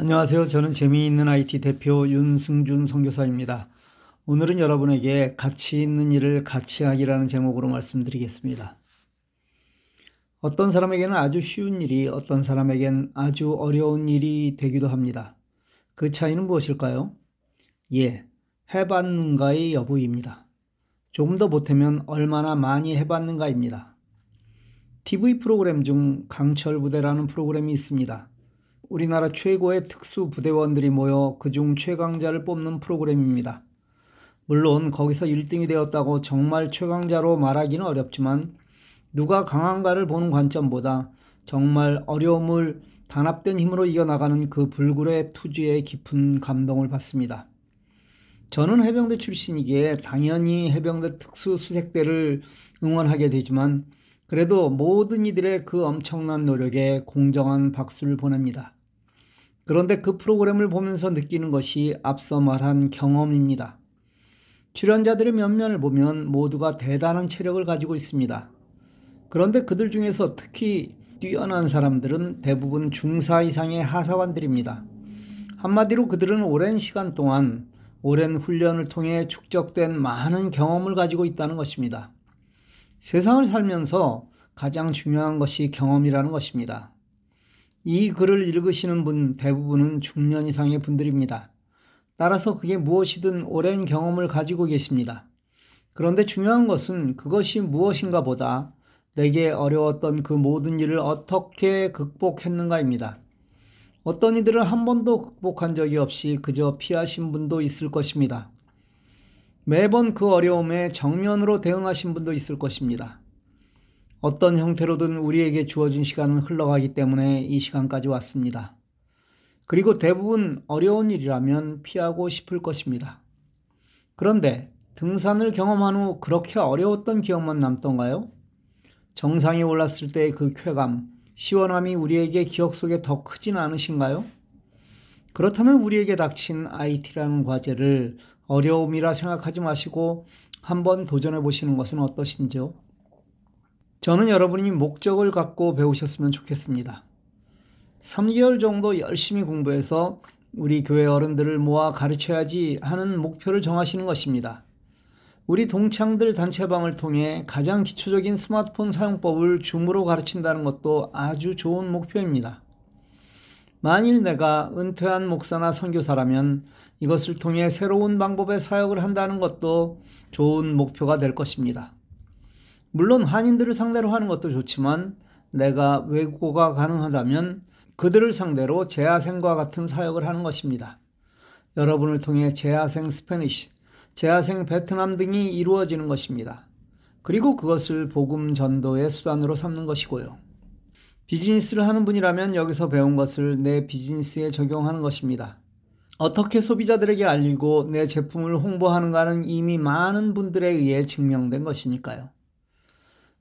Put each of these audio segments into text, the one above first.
안녕하세요. 저는 재미있는 IT 대표 윤승준 선교사입니다. 오늘은 여러분에게 가치 있는 일을 같이 하기라는 제목으로 말씀드리겠습니다. 어떤 사람에게는 아주 쉬운 일이 어떤 사람에겐 아주 어려운 일이 되기도 합니다. 그 차이는 무엇일까요? 예, 해봤는가의 여부입니다. 조금 더 보태면 얼마나 많이 해봤는가입니다. TV 프로그램 중 강철 부대라는 프로그램이 있습니다. 우리나라 최고의 특수 부대원들이 모여 그중 최강자를 뽑는 프로그램입니다. 물론 거기서 1등이 되었다고 정말 최강자로 말하기는 어렵지만 누가 강한가를 보는 관점보다 정말 어려움을 단합된 힘으로 이겨나가는 그 불굴의 투지에 깊은 감동을 받습니다. 저는 해병대 출신이기에 당연히 해병대 특수수색대를 응원하게 되지만 그래도 모든 이들의 그 엄청난 노력에 공정한 박수를 보냅니다. 그런데 그 프로그램을 보면서 느끼는 것이 앞서 말한 경험입니다. 출연자들의 면면을 보면 모두가 대단한 체력을 가지고 있습니다. 그런데 그들 중에서 특히 뛰어난 사람들은 대부분 중사 이상의 하사관들입니다. 한마디로 그들은 오랜 시간 동안 오랜 훈련을 통해 축적된 많은 경험을 가지고 있다는 것입니다. 세상을 살면서 가장 중요한 것이 경험이라는 것입니다. 이 글을 읽으시는 분 대부분은 중년 이상의 분들입니다. 따라서 그게 무엇이든 오랜 경험을 가지고 계십니다. 그런데 중요한 것은 그것이 무엇인가 보다 내게 어려웠던 그 모든 일을 어떻게 극복했는가입니다. 어떤 이들을 한 번도 극복한 적이 없이 그저 피하신 분도 있을 것입니다. 매번 그 어려움에 정면으로 대응하신 분도 있을 것입니다. 어떤 형태로든 우리에게 주어진 시간은 흘러가기 때문에 이 시간까지 왔습니다. 그리고 대부분 어려운 일이라면 피하고 싶을 것입니다. 그런데 등산을 경험한 후 그렇게 어려웠던 기억만 남던가요? 정상에 올랐을 때의 그 쾌감, 시원함이 우리에게 기억 속에 더 크진 않으신가요? 그렇다면 우리에게 닥친 IT라는 과제를 어려움이라 생각하지 마시고 한번 도전해 보시는 것은 어떠신지요? 저는 여러분이 목적을 갖고 배우셨으면 좋겠습니다. 3개월 정도 열심히 공부해서 우리 교회 어른들을 모아 가르쳐야지 하는 목표를 정하시는 것입니다. 우리 동창들 단체방을 통해 가장 기초적인 스마트폰 사용법을 줌으로 가르친다는 것도 아주 좋은 목표입니다. 만일 내가 은퇴한 목사나 선교사라면 이것을 통해 새로운 방법의 사역을 한다는 것도 좋은 목표가 될 것입니다. 물론 한인들을 상대로 하는 것도 좋지만 내가 외국어가 가능하다면 그들을 상대로 재학생과 같은 사역을 하는 것입니다. 여러분을 통해 재학생 스페니쉬, 재학생 베트남 등이 이루어지는 것입니다. 그리고 그것을 복음 전도의 수단으로 삼는 것이고요. 비즈니스를 하는 분이라면 여기서 배운 것을 내 비즈니스에 적용하는 것입니다. 어떻게 소비자들에게 알리고 내 제품을 홍보하는가는 이미 많은 분들에 의해 증명된 것이니까요.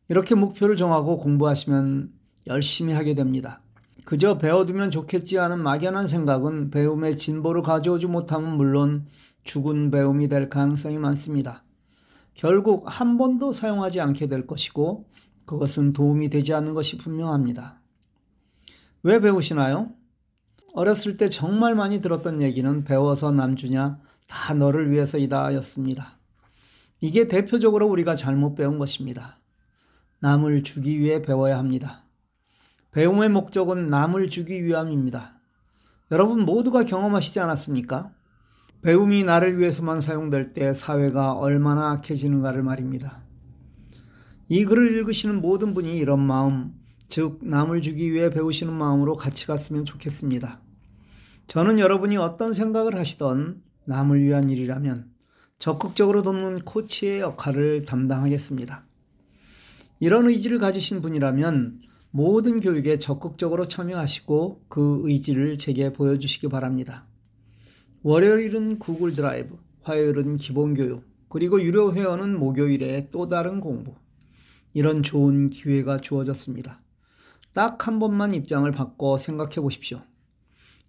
이렇게 목표를 정하고 공부하시면 열심히 하게 됩니다. 그저 배워두면 좋겠지 하는 막연한 생각은 배움의 진보를 가져오지 못하면 물론 죽은 배움이 될 가능성이 많습니다. 결국 한 번도 사용하지 않게 될 것이고 그것은 도움이 되지 않는 것이 분명합니다. 왜 배우시나요? 어렸을 때 정말 많이 들었던 얘기는 배워서 남주냐 다 너를 위해서이다 였습니다. 이게 대표적으로 우리가 잘못 배운 것입니다. 남을 주기 위해 배워야 합니다. 배움의 목적은 남을 주기 위함입니다. 여러분 모두가 경험하시지 않았습니까? 배움이 나를 위해서만 사용될 때 사회가 얼마나 악해지는가를 말입니다. 이 글을 읽으시는 모든 분이 이런 마음, 즉, 남을 주기 위해 배우시는 마음으로 같이 갔으면 좋겠습니다. 저는 여러분이 어떤 생각을 하시던 남을 위한 일이라면 적극적으로 돕는 코치의 역할을 담당하겠습니다. 이런 의지를 가지신 분이라면 모든 교육에 적극적으로 참여하시고 그 의지를 제게 보여주시기 바랍니다. 월요일은 구글 드라이브, 화요일은 기본 교육, 그리고 유료 회원은 목요일에 또 다른 공부. 이런 좋은 기회가 주어졌습니다. 딱 한 번만 입장을 바꿔 생각해 보십시오.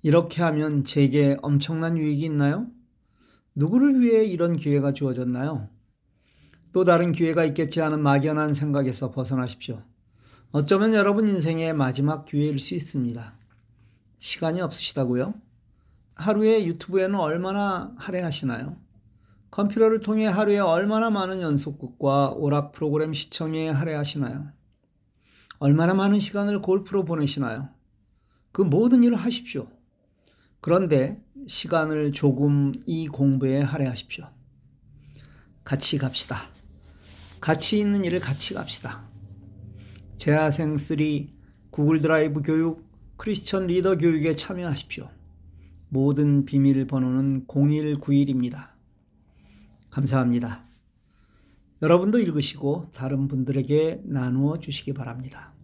이렇게 하면 제게 엄청난 유익이 있나요? 누구를 위해 이런 기회가 주어졌나요? 또 다른 기회가 있겠지 하는 막연한 생각에서 벗어나십시오. 어쩌면 여러분 인생의 마지막 기회일 수 있습니다. 시간이 없으시다고요? 하루에 유튜브에는 얼마나 할애하시나요? 컴퓨터를 통해 하루에 얼마나 많은 연속극과 오락 프로그램 시청에 할애하시나요? 얼마나 많은 시간을 골프로 보내시나요? 그 모든 일을 하십시오. 그런데 시간을 조금 이 공부에 할애하십시오. 같이 갑시다. 가치 있는 일을 같이 갑시다. 재하생 3 구글 드라이브 교육 크리스천 리더 교육에 참여하십시오. 모든 비밀 번호는 0191입니다. 감사합니다. 여러분도 읽으시고 다른 분들에게 나누어 주시기 바랍니다.